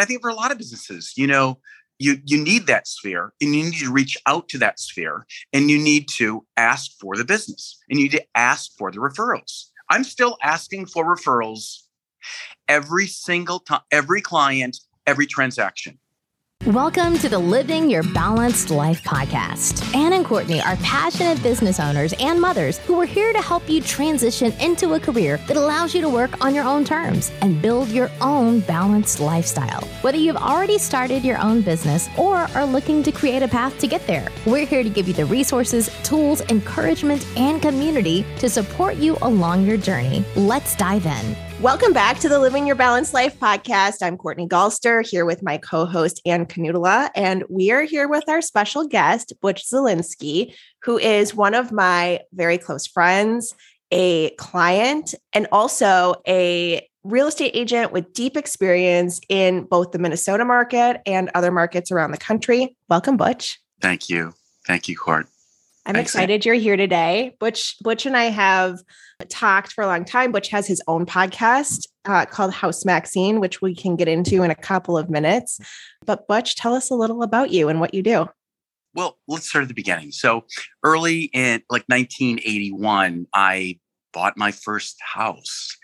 And I think for a lot of businesses, you know, you you need that sphere and you need to reach out to that sphere and you need to ask for the business and you need to ask for the referrals. I'm still asking for referrals every single time, every client, every transaction. Welcome to the Living Your Balanced Life podcast. Ann and Courtney are passionate business owners and mothers who are here to help you transition into a career that allows you to work on your own terms and build your own balanced lifestyle. Whether you've already started your own business or are looking to create a path to get there, we're here to give you the resources, tools, encouragement, and community to support you along your journey. Let's dive in. Welcome back to the Living Your Balanced Life podcast. I'm Courtney Galster here with my co host, Ann Canutula, and we are here with our special guest, Butch Zelinsky, who is one of my very close friends, a client, and also a real estate agent with deep experience in both the Minnesota market and other markets around the country. Welcome, Butch. Thank you. Thank you, Court. I'm excited you're here today. Butch, Butch and I have talked for a long time. Butch has his own podcast uh, called House Maxine, which we can get into in a couple of minutes. But Butch, tell us a little about you and what you do. Well, let's start at the beginning. So early in like 1981, I bought my first house.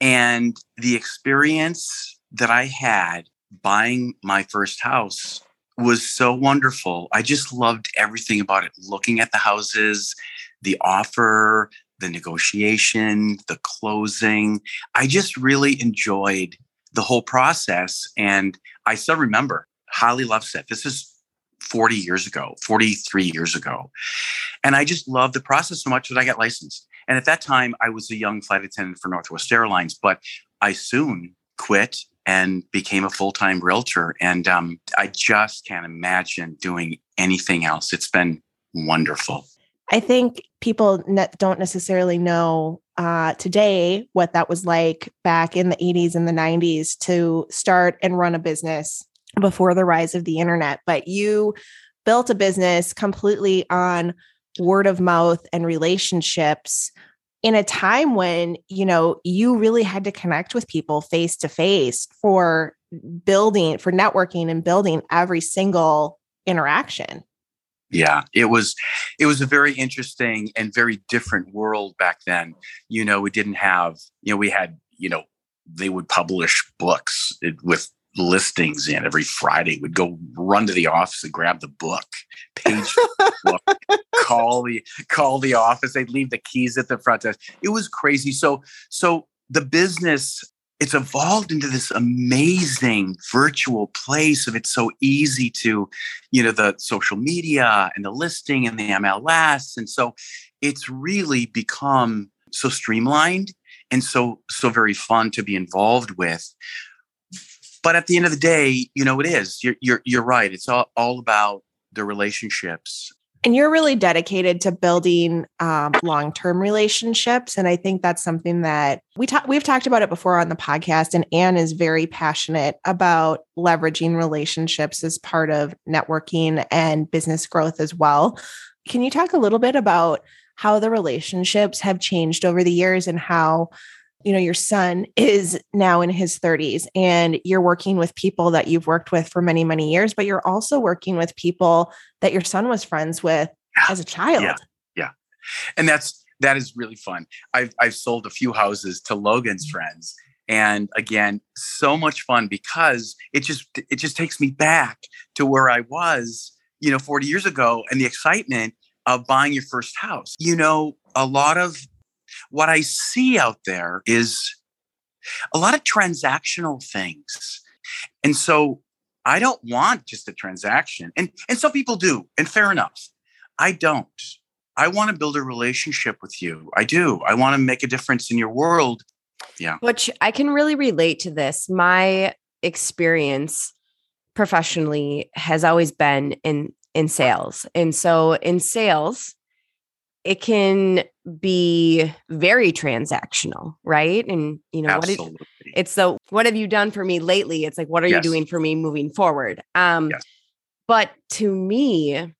And the experience that I had buying my first house was so wonderful. I just loved everything about it. Looking at the houses, the offer, the negotiation, the closing. I just really enjoyed the whole process. And I still remember Holly Loveset. This is 40 years ago, 43 years ago. And I just loved the process so much that I got licensed. And at that time, I was a young flight attendant for Northwest Airlines, but I soon quit and became a full-time realtor. And um, i just can't imagine doing anything else. It's been wonderful. I think people ne- don't necessarily know uh, today what that was like back in the 80s and the 90s to start and run a business before the rise of the internet. But you built a business completely on word of mouth and relationships in a time when you know you really had to connect with people face to face for building for networking and building every single interaction. Yeah it was it was a very interesting and very different world back then. You know we didn't have you know we had you know they would publish books with listings in every Friday. We'd go run to the office and grab the book, page book, call the call the office. They'd leave the keys at the front desk. It was crazy. So so the business it's evolved into this amazing virtual place of it's so easy to you know the social media and the listing and the mls and so it's really become so streamlined and so so very fun to be involved with but at the end of the day, you know, it is. You're you're you're right. It's all, all about the relationships. And you're really dedicated to building um, long-term relationships, and I think that's something that we talk. We've talked about it before on the podcast, and Anne is very passionate about leveraging relationships as part of networking and business growth as well. Can you talk a little bit about how the relationships have changed over the years and how you know your son is now in his 30s and you're working with people that you've worked with for many many years but you're also working with people that your son was friends with yeah. as a child. Yeah. Yeah. And that's that is really fun. I've i've sold a few houses to logan's mm-hmm. friends and again so much fun because it just it just takes me back to where i was you know 40 years ago and the excitement of buying your first house. You know a lot of what I see out there is a lot of transactional things. And so I don't want just a transaction. And and some people do, and fair enough. I don't. I want to build a relationship with you. I do. I want to make a difference in your world. Yeah. Which I can really relate to this. My experience professionally has always been in in sales. And so in sales, it can be very transactional, right? And you know, Absolutely. what it, it's the what have you done for me lately? It's like what are yes. you doing for me moving forward? Um yes. but to me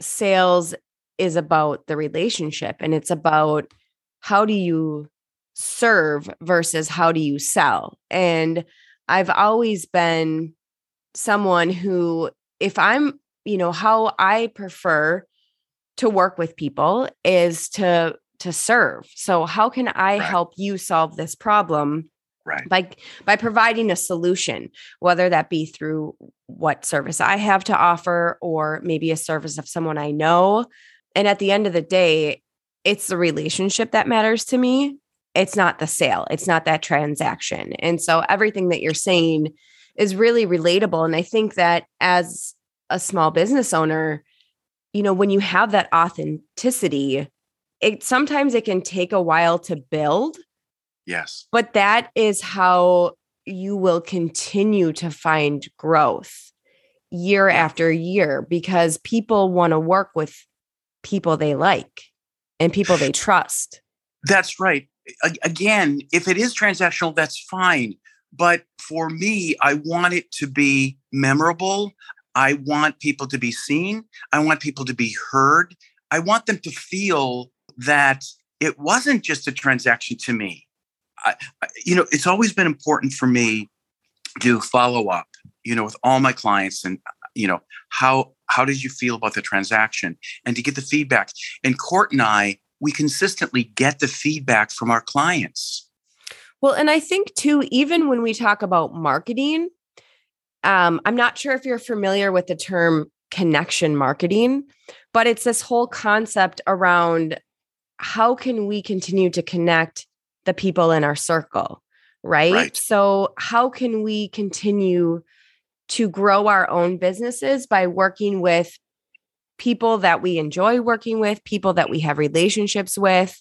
sales is about the relationship and it's about how do you serve versus how do you sell? And I've always been someone who, if I'm, you know, how I prefer to work with people is to to serve. So how can I Right. help you solve this problem? Right. by by providing a solution whether that be through what service i have to offer or maybe a service of someone i know and at the end of the day it's the relationship that matters to me it's not the sale it's not that transaction and so everything that you're saying is really relatable and i think that as a small business owner you know when you have that authenticity it sometimes it can take a while to build Yes. but that is how you will continue to find growth year after year because people want to work with people they like and people they trust. That's right. Again, if it is transactional, that's fine. But for me, I want it to be memorable. I want people to be seen. I want people to be heard. I want them to feel that it wasn't just a transaction to me. I, you know, it's always been important for me to follow up, you know, with all my clients and, you know, how how did you feel about the transaction and to get the feedback. And Court and I, we consistently get the feedback from our clients. Well, and I think too, even when we talk about marketing, um, I'm not sure if you're familiar with the term connection marketing, but it's this whole concept around how can we continue to connect the people in our circle, right? Right. So, how can we continue to grow our own businesses by working with people that we enjoy working with, people that we have relationships with?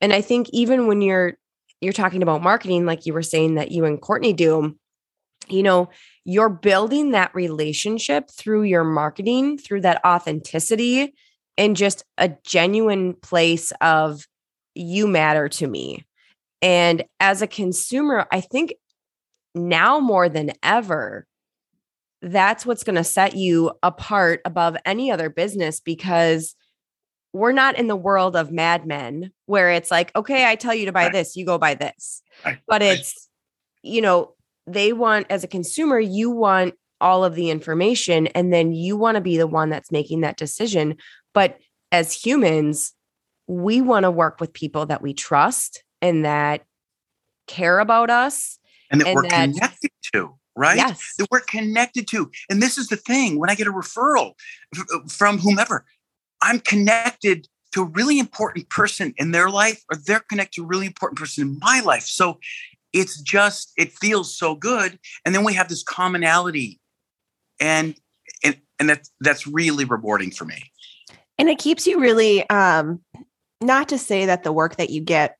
And I think even when you're you're talking about marketing, like you were saying that you and Courtney do, you know, you're building that relationship through your marketing, through that authenticity, and just a genuine place of you matter to me. And as a consumer, I think now more than ever, that's what's going to set you apart above any other business because we're not in the world of Mad Men where it's like, okay, I tell you to buy Right. this, you go buy this. Right, But it's, you know, they want, as a consumer, you want all of the information and then you want to be the one that's making that decision. But as humans, we want to work with people that we trust and that care about us. and that And we're that- connected to, right? Yes. That we're connected to. And this is the thing when I get a referral uh, from whomever, I'm connected to a really important person in their life, or they're connected to a really important person in my life. So it's just, it feels so good. And then we have this commonality. And and, and that's that's really rewarding for me. and it keeps you really um not to say that the work that you get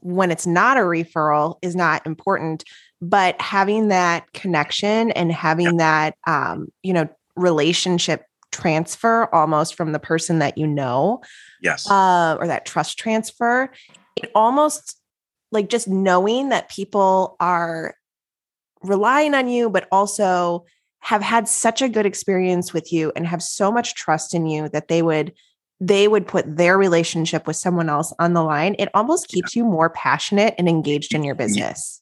when it's not a referral is not important but having that connection and having that um you know relationship transfer almost from the person that you know Yes. uh, or that trust transfer it almost like just knowing that people are relying on you but also have had such a good experience with you and have so much trust in you that they would they would put their relationship with someone else on the line it almost keeps you more passionate and engaged in your business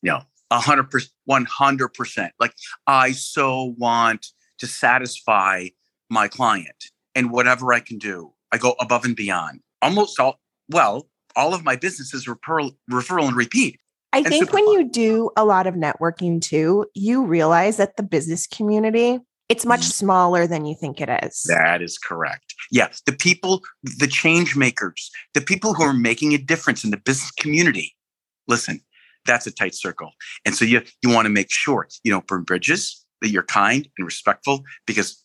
A hundred percent, one hundred percent. Like I so want to satisfy my client, and whatever I can do, I go above and beyond. Almost all, well, all of my businesses referral, referral and repeat. i And think when fun. you do a lot of networking too you realize that the business community it's much Mhm. smaller than you think it is That is correct. Yeah, the people, the change makers, the people who are making a difference in the business community. Listen, that's a tight circle, and so you you want to make sure you don't burn bridges. That you're kind and respectful, because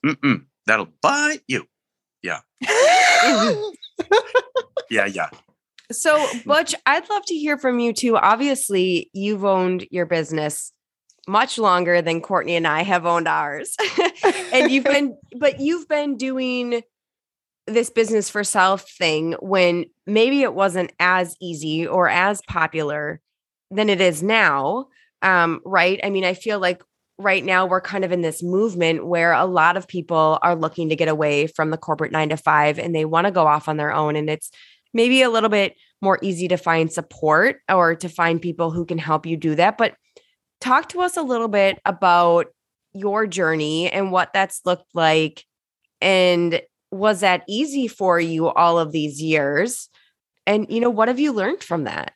that'll bite you. Yeah. yeah, yeah. So, Butch, I'd love to hear from you too. Obviously, you've owned your business much longer than Courtney and I have owned ours. and you've been, but you've been doing this business for self thing when maybe it wasn't as easy or as popular than it is now. Um, right. I mean, I feel like right now we're kind of in this movement where a lot of people are looking to get away from the corporate nine to five and they want to go off on their own. And it's maybe a little bit more easy to find support or to find people who can help you do that. But talk to us a little bit about your journey and what that's looked like. And was that easy for you all of these years? And, you know, what have you learned from that?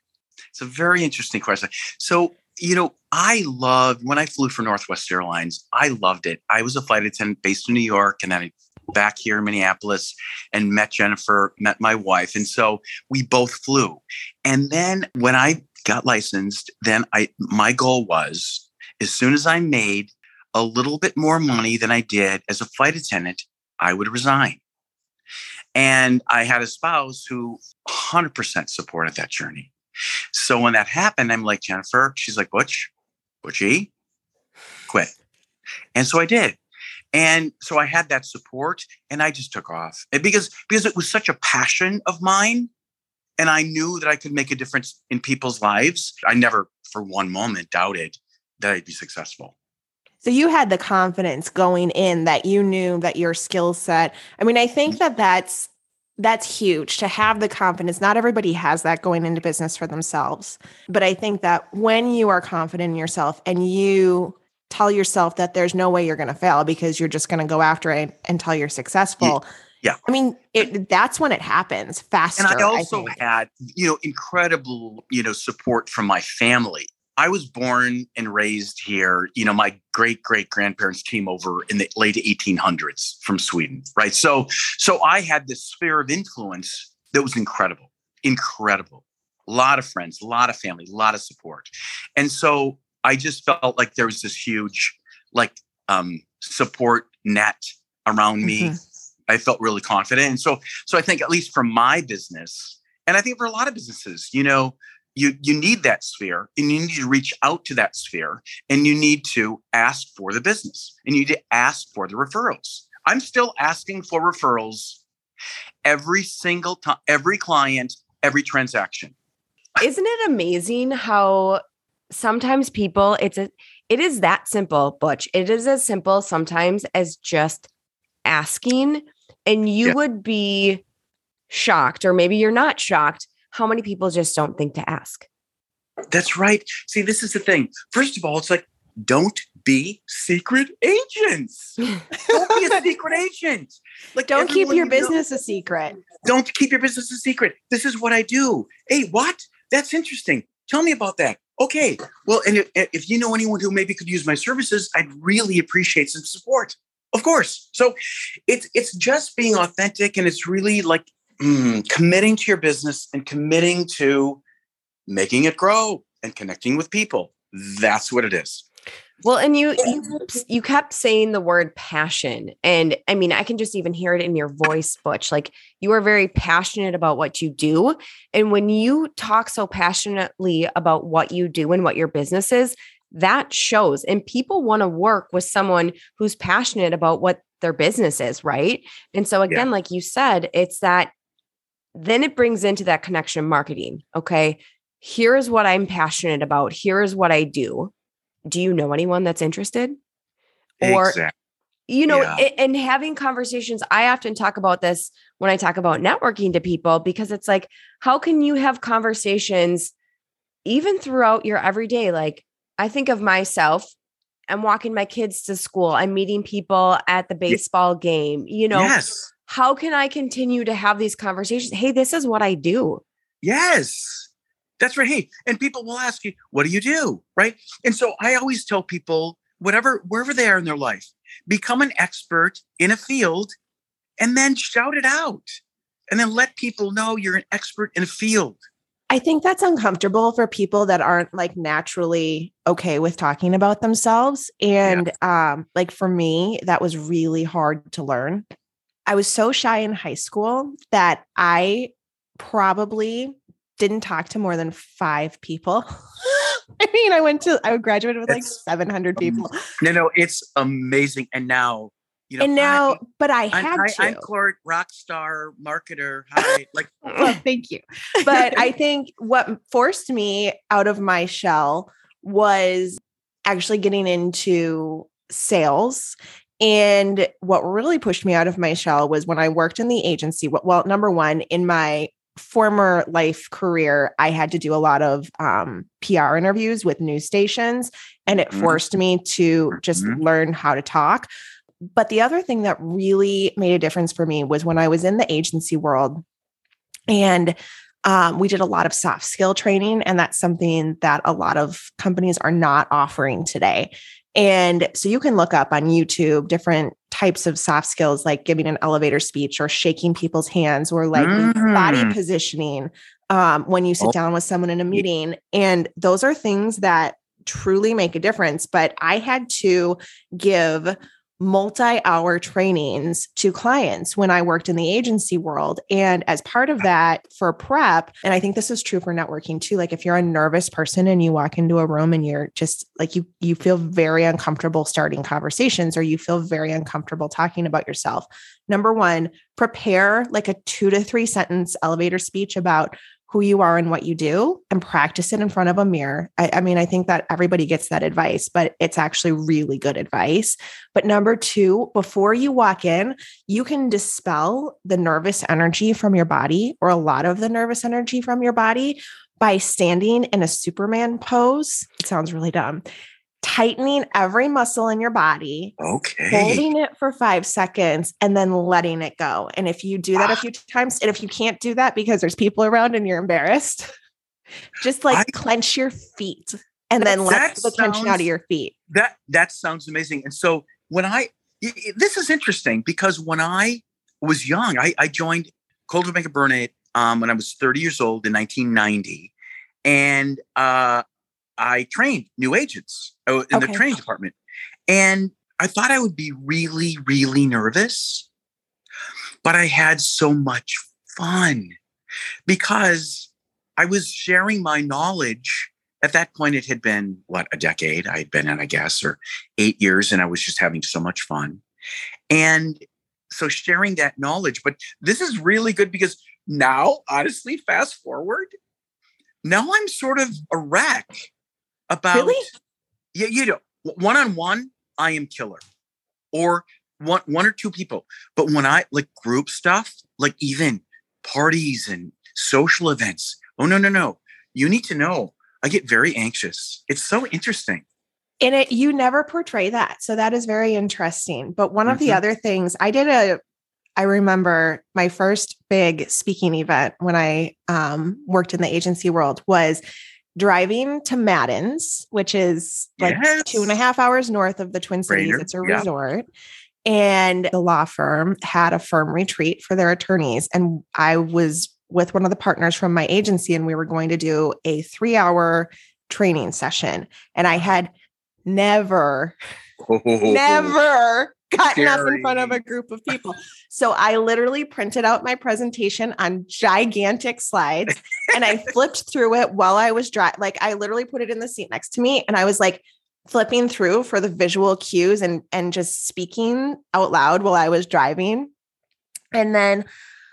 It's a very interesting question. So, you know, I loved when I flew for Northwest Airlines, I loved it. I was a flight attendant based in New York and then I back here in Minneapolis and met Jennifer, met my wife. And so we both flew. And then when I got licensed, then I my goal was as soon as I made a little bit more money than I did as a flight attendant, I would resign. And I had a spouse who 100% supported that journey. So when that happened, I'm like, Jennifer, she's like, Butch, Butchie, quit. And so I did. And so I had that support and I just took off. And because because it was such a passion of mine and I knew that I could make a difference in people's lives. I never for one moment doubted that I'd be successful. So you had the confidence going in that you knew that your skill set. I mean, I think mm-hmm. that that's that's huge to have the confidence. Not everybody has that going into business for themselves. But I think that when you are confident in yourself and you tell yourself that there's no way you're going to fail because you're just going to go after it until you're successful. Yeah. I mean, it, that's when it happens faster. And I also I had, you know, incredible, you know, support from my family. I was born and raised here. You know, my great great grandparents came over in the late 1800s from Sweden, right? So, so I had this sphere of influence that was incredible, incredible. A lot of friends, a lot of family, a lot of support, and so I just felt like there was this huge, like, um, support net around me. Mm-hmm. I felt really confident, and so, so I think at least for my business, and I think for a lot of businesses, you know, you you need that sphere and you need to reach out to that sphere and you need to ask for the business and you need to ask for the referrals i'm still asking for referrals every single time every client every transaction isn't it amazing how sometimes people it's a it is that simple butch it is as simple sometimes as just asking and you yeah. would be shocked or maybe you're not shocked how many people just don't think to ask? That's right. See, this is the thing. First of all, it's like, don't be secret agents. don't be a secret agent. Like, don't keep your business a secret. Don't keep your business a secret. This is what I do. Hey, what? That's interesting. Tell me about that. Okay. Well, and if, you know anyone who maybe could use my services, I'd really appreciate some support. Of course. So it's it's just being authentic and it's really like mm, committing to your business and committing to making it grow and connecting with people. That's what it is. Well, and you you you kept saying the word passion, and I mean, I can just even hear it in your voice, Butch. Like you are very passionate about what you do, and when you talk so passionately about what you do and what your business is, that shows. And people want to work with someone who's passionate about what their business is, right? And so again, yeah. like you said, it's that then it brings into that connection marketing. Okay. Here is what I'm passionate about. Here is what I do. Do you know anyone that's interested? Or, exactly. you know, yeah. and having conversations, I often talk about this when I talk about networking to people because it's like, how can you have conversations even throughout your everyday? Like, I think of myself I'm walking my kids to school. I'm meeting people at the baseball game. You know, yes how can I continue to have these conversations? Hey, this is what I do. Yes. That's right. Hey, and people will ask you, what do you do? Right. And so I always tell people, whatever, wherever they are in their life, become an expert in a field and then shout it out and then let people know you're an expert in a field. I think that's uncomfortable for people that aren't like naturally okay with talking about themselves. And yeah. um, like for me, that was really hard to learn. I was so shy in high school that I probably didn't talk to more than five people. I mean, I went to, I graduated with like 700 people. No, no, it's amazing. And now, you know, and now, I, but I had I'm, to. I'm Court, rock star, marketer. Hi, like, well, thank you. But I think what forced me out of my shell was actually getting into sales and what really pushed me out of my shell was when I worked in the agency. Well, number one, in my former life career, I had to do a lot of um, PR interviews with news stations, and it Mhm. forced me to just Mhm. learn how to talk. But the other thing that really made a difference for me was when I was in the agency world and um, we did a lot of soft skill training, and that's something that a lot of companies are not offering today. And so you can look up on YouTube different types of soft skills like giving an elevator speech or shaking people's hands or like body Mm. positioning um, when you sit Oh. down with someone in a meeting. And those are things that truly make a difference. But I had to give multi hour trainings to clients when I worked in the agency world. And as part of that for prep, and I think this is true for networking too, like if you're a nervous person and you walk into a room and you're just like you you feel very uncomfortable starting conversations or you feel very uncomfortable talking about yourself. Number 1, prepare like a 2 to 3 sentence elevator speech about who you are and what you do and practice it in front of a mirror. I, I, mean, I think that everybody gets that advice, but it's actually really good advice. But number two, before you walk in, you can dispel the nervous energy from your body or a lot of the nervous energy from your body by standing in a Superman pose. It sounds really dumb. Tightening every muscle in your body, Okay. holding it for five seconds and then letting it go. And if you do that a few times, and if you can't do that because there's people around and you're embarrassed, just like I- clench your feet and then let the tension out of your feet. That that sounds amazing. And so when I this is interesting because when I was young, I, I joined Coldwell Banker Burnet um, when I was 30 years old in 1990, and uh, I trained new agents uh, in Okay. the training department. And I thought I would be really, really nervous, but I had so much fun because I was sharing my knowledge. At that point, it had been what a decade I had been in, I guess, or eight years, and I was just having so much fun. And so sharing that knowledge, but this is really good because now, honestly, fast forward, now I'm sort of a wreck about Really? yeah, you know, one on one, I am killer, or one one or two people. But when I like group stuff, like even parties and social events, oh no, no, no, you need to know. I get very anxious. It's so interesting. And it you never portray that. So that is very interesting. But one of the Mhm. other things I did a I remember my first big speaking event when I um, worked in the agency world was driving to Madden's, which is like two and a Yes. half hours north of the Twin Cities. It's a yeah. resort. And the law firm had a firm retreat for their attorneys. And I was with one of the partners from my agency, and we were going to do a three hour training session. And I had never oh. never gotten up in front of a group of people. So I literally printed out my presentation on gigantic slides and I flipped through it while I was driving. Like I literally put it in the seat next to me and I was like flipping through for the visual cues and and just speaking out loud while I was driving. And then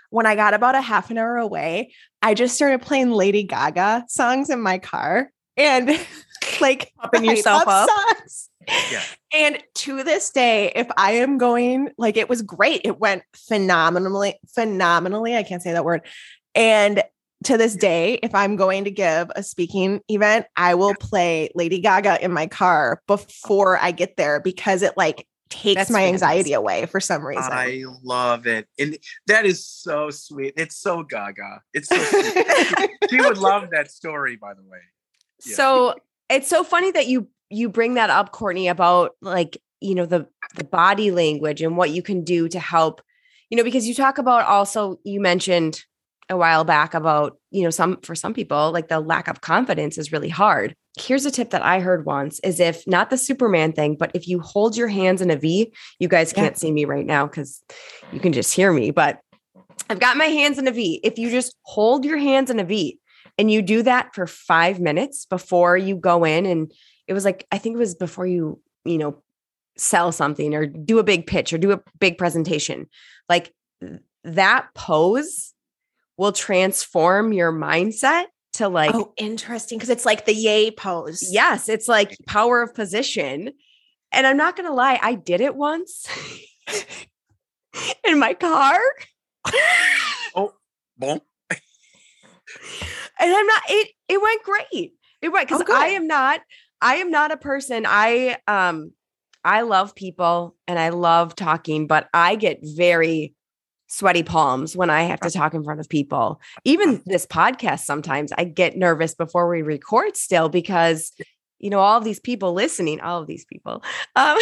when I got about a half an hour away, I just started playing Lady Gaga songs in my car and like popping yourself up. songs. Yeah. And to this day, if I am going, like it was great. It went phenomenally, phenomenally. I can't say that word. And to this day, if I'm going to give a speaking event, I will play Lady Gaga in my car before I get there because it like takes That's my anxiety away for some reason. I love it. And that is so sweet. It's so gaga. It's so sweet. she would love that story, by the way. Yeah. So it's so funny that you you bring that up, Courtney, about like you know the the body language and what you can do to help. You know, because you talk about also you mentioned a while back about you know some for some people like the lack of confidence is really hard. Here's a tip that I heard once is if not the Superman thing, but if you hold your hands in a V, you guys can't see me right now because you can just hear me, but I've got my hands in a V. If you just hold your hands in a V and you do that for five minutes before you go in, and it was like, I think it was before you, you know, sell something or do a big pitch or do a big presentation, like that pose will transform your mindset to like, oh, interesting. Because it's like the yay pose. yes, it's like power of position. And I'm not going to lie, I did it once in my car. Oh boom. and I'm not. It it went great. It went because Oh, I am not. I am not a person. I um I love people and I love talking, but I get very sweaty palms when I have to talk in front of people. Even this podcast, sometimes I get nervous before we record still because you know all of these people listening, all of these people. Um,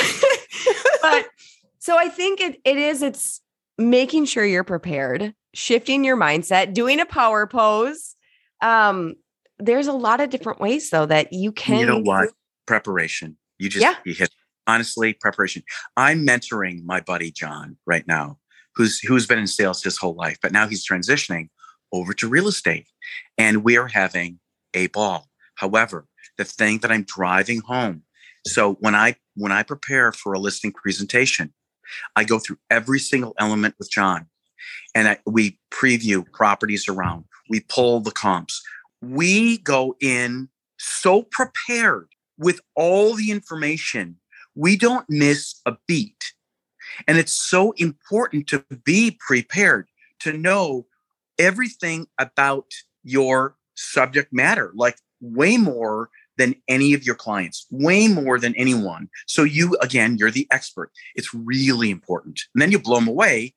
but so I think it it is it's making sure you're prepared, shifting your mindset, doing a power pose. Um, there's a lot of different ways though that you can you know what? Preparation. You just Yeah. you hit honestly preparation. I'm mentoring my buddy John right now, who's who's been in sales his whole life, but now he's transitioning over to real estate, and we are having a ball. However, the thing that I'm driving home. So when I when I prepare for a listing presentation, I go through every single element with John, and I, we preview properties around. We pull the comps. We go in so prepared with all the information. We don't miss a beat. And it's so important to be prepared to know everything about your subject matter, like way more than any of your clients, way more than anyone. So you, again, you're the expert. It's really important. And then you blow them away.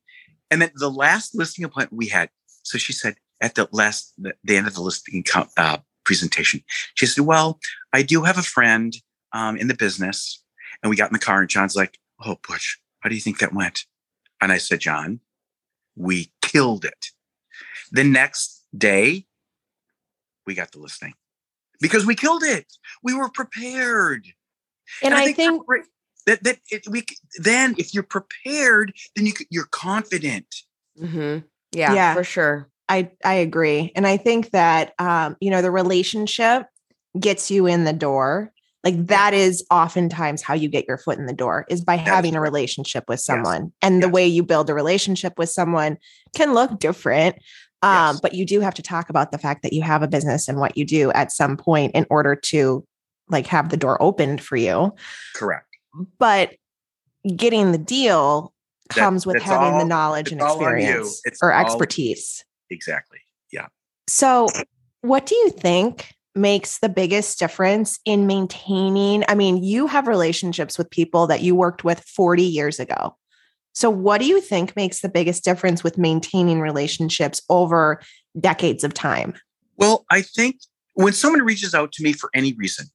And then the last listing appointment we had, so she said at the last, the, the end of the listing uh, presentation, she said, well, I do have a friend um, in the business. And we got in the car and John's like, oh, Butch, how do you think that went? And I said, John, we killed it. The next day, we got the listing because we killed it. We were prepared. And, I, think, prepar- that that it, we then if you're prepared, then you you're confident. Mhm. yeah, Yeah. for sure. I I agree. And I think that um, you know, the relationship gets you in the door. Like that is oftentimes how you get your foot in the door is by having a relationship with someone. And the way you build a relationship with someone can look different. Um, Yes. but you do have to talk about the fact that you have a business and what you do at some point in order to like have the door opened for you. Correct. But getting the deal That- comes with having the knowledge and all experience or all- expertise. Exactly. Yeah. So, what do you think makes the biggest difference in maintaining? I mean, you have relationships with people that you worked with 40 years ago. So, what do you think makes the biggest difference with maintaining relationships over decades of time? Well, I think when someone reaches out to me for any reason,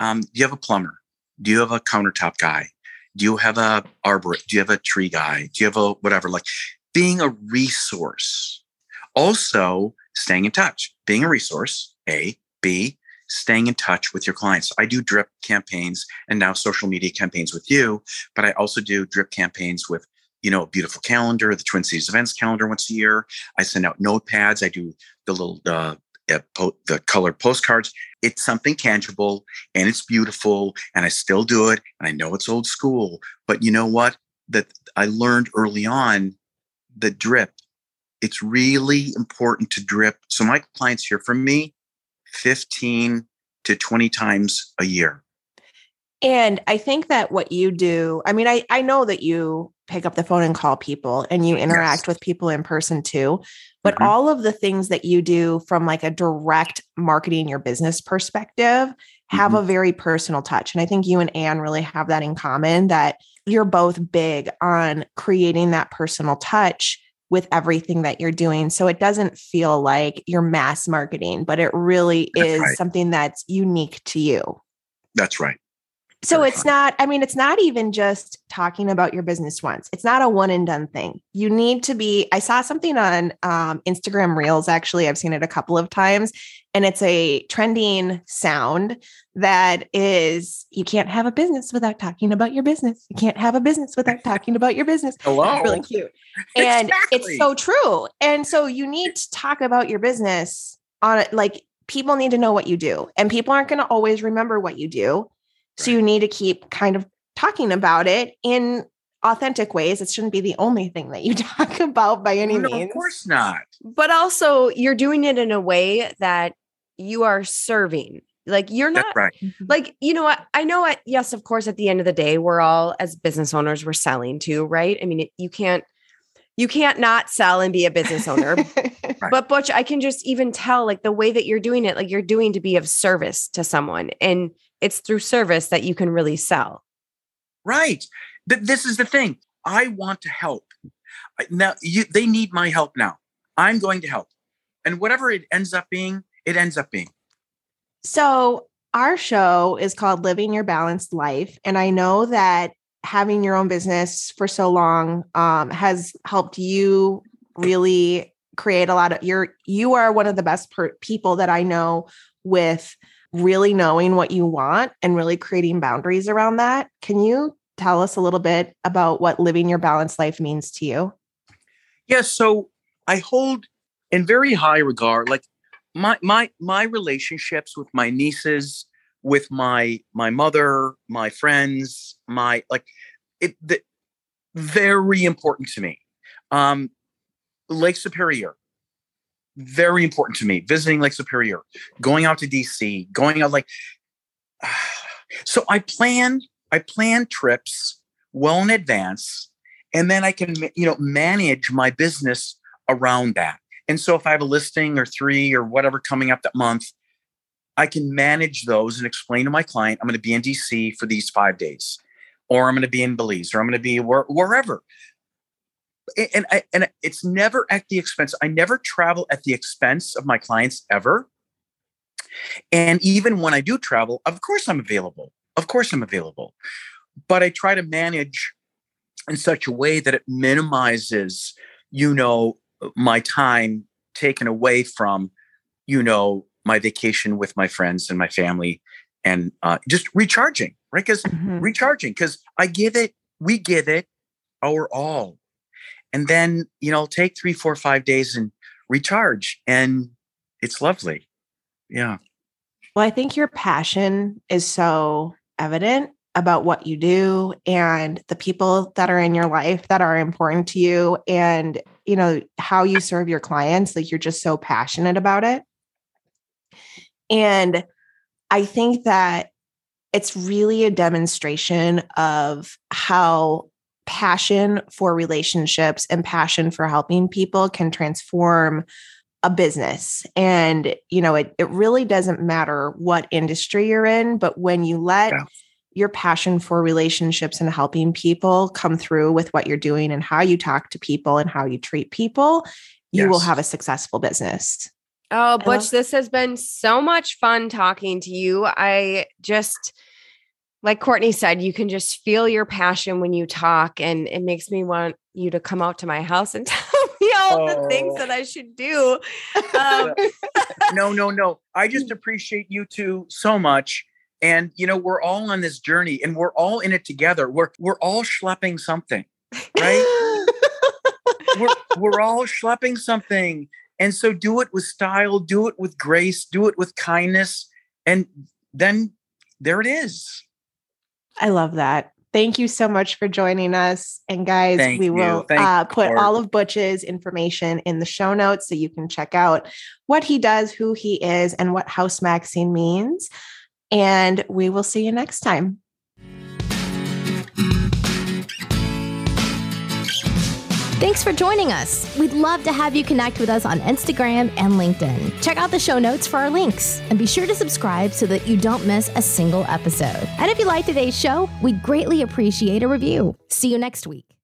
um, do you have a plumber? Do you have a countertop guy? Do you have a arbor? Do you have a tree guy? Do you have a whatever? Like being a resource. Also, staying in touch, being a resource. A, B, staying in touch with your clients. I do drip campaigns and now social media campaigns with you, but I also do drip campaigns with you know, a beautiful calendar, the Twin Cities events calendar once a year. I send out notepads. I do the little uh, uh, the colored postcards. It's something tangible and it's beautiful, and I still do it. And I know it's old school, but you know what? That I learned early on the drip. It's really important to drip. So my clients hear from me 15 to 20 times a year. And I think that what you do, I mean, I, I know that you pick up the phone and call people and you interact Yes. with people in person too. But Mhm. all of the things that you do from like a direct marketing your business perspective have Mhm. a very personal touch. And I think you and Anne really have that in common that you're both big on creating that personal touch with everything that you're doing. So it doesn't feel like you're mass marketing, but it really That's is right. something that's unique to you. That's right. So it's fun. not, I mean, it's not even just talking about your business once. It's not a one and done thing. You need to be, I saw something on um, Instagram Reels, actually. I've seen it a couple of times, and it's a trending sound that is you can't have a business without talking about your business. You can't have a business without talking about your business. Hello. It's really cute. And Exactly. it's so true. And so you need to talk about your business on it. Like people need to know what you do, and people aren't going to always remember what you do. So you need to keep kind of talking about it in authentic ways. It shouldn't be the only thing that you talk about by any no, means. of course not. But also, you're doing it in a way that you are serving. Like you're That's not right. Mm-hmm. like you know what I know. At, yes, of course. At the end of the day, we're all as business owners, we're selling too, right? I mean, it, you can't you can't not sell and be a business owner. Right. but Butch, I can just even tell like the way that you're doing it, like you're doing to be of service to someone. And it's through service that you can really sell. Right. Th- this is the thing. I want to help. Now you, they need my help now. I'm going to help. And whatever it ends up being, it ends up being. So, our show is called Living Your Balanced Life. And I know that having your own business for so long um, has helped you really create a lot of you're you are one of the best per- people that I know with really knowing what you want and really creating boundaries around that. Can you tell us a little bit about what living your balanced life means to you? Yeah, so I hold in very high regard like my my my relationships with my nieces, with my my mother, my friends, my like it the, very important to me. Um Lake Superior very important to me visiting Lake Superior, going out to DC, going out like so I plan I plan trips well in advance and then I can you know manage my business around that. And so if I have a listing or 3 or whatever coming up that month, I can manage those and explain to my client I'm going to be in DC for these 5 days or I'm going to be in Belize or I'm going to be where, wherever and I, and it's never at the expense. I never travel at the expense of my clients ever. And even when I do travel, of course I'm available. Of course I'm available. But I try to manage in such a way that it minimizes, you know, my time taken away from, you know, my vacation with my friends and my family and uh, just recharging, right? Because recharging, because I give it, we give it our all and then you know take three four five days and recharge and it's lovely yeah Well, I think your passion is so evident about what you do and the people that are in your life that are important to you and you know how you serve your clients like you're just so passionate about it. And I think that it's really a demonstration of how passion for relationships and passion for helping people can transform a business and you know it, it really doesn't matter what industry you're in but when you let Yeah. your passion for relationships and helping people come through with what you're doing and how you talk to people and how you treat people you will have a successful business Oh, love- Butch, this has been so much fun talking to you. I just, like Courtney said, you can just feel your passion when you talk, and it makes me want you to come out to my house and tell me all the things Oh. that I should do. Um, no no no. I just appreciate you two so much. And you know we're all on this journey and we're all in it together. We're we're all schlepping something right? We're, we're all schlepping something. And so do it with style do it with grace do it with kindness and then there it is I love that. Thank you so much for joining us. And guys, Thank we you. will uh, put all of Butch's information in the show notes so you can check out what he does, who he is, and what House Maxine means. And we will see you next time. Thanks for joining us. We'd love to have you connect with us on Instagram and LinkedIn. Check out the show notes for our links and be sure to subscribe so that you don't miss a single episode. And if you like today's show, we'd greatly appreciate a review. See you next week.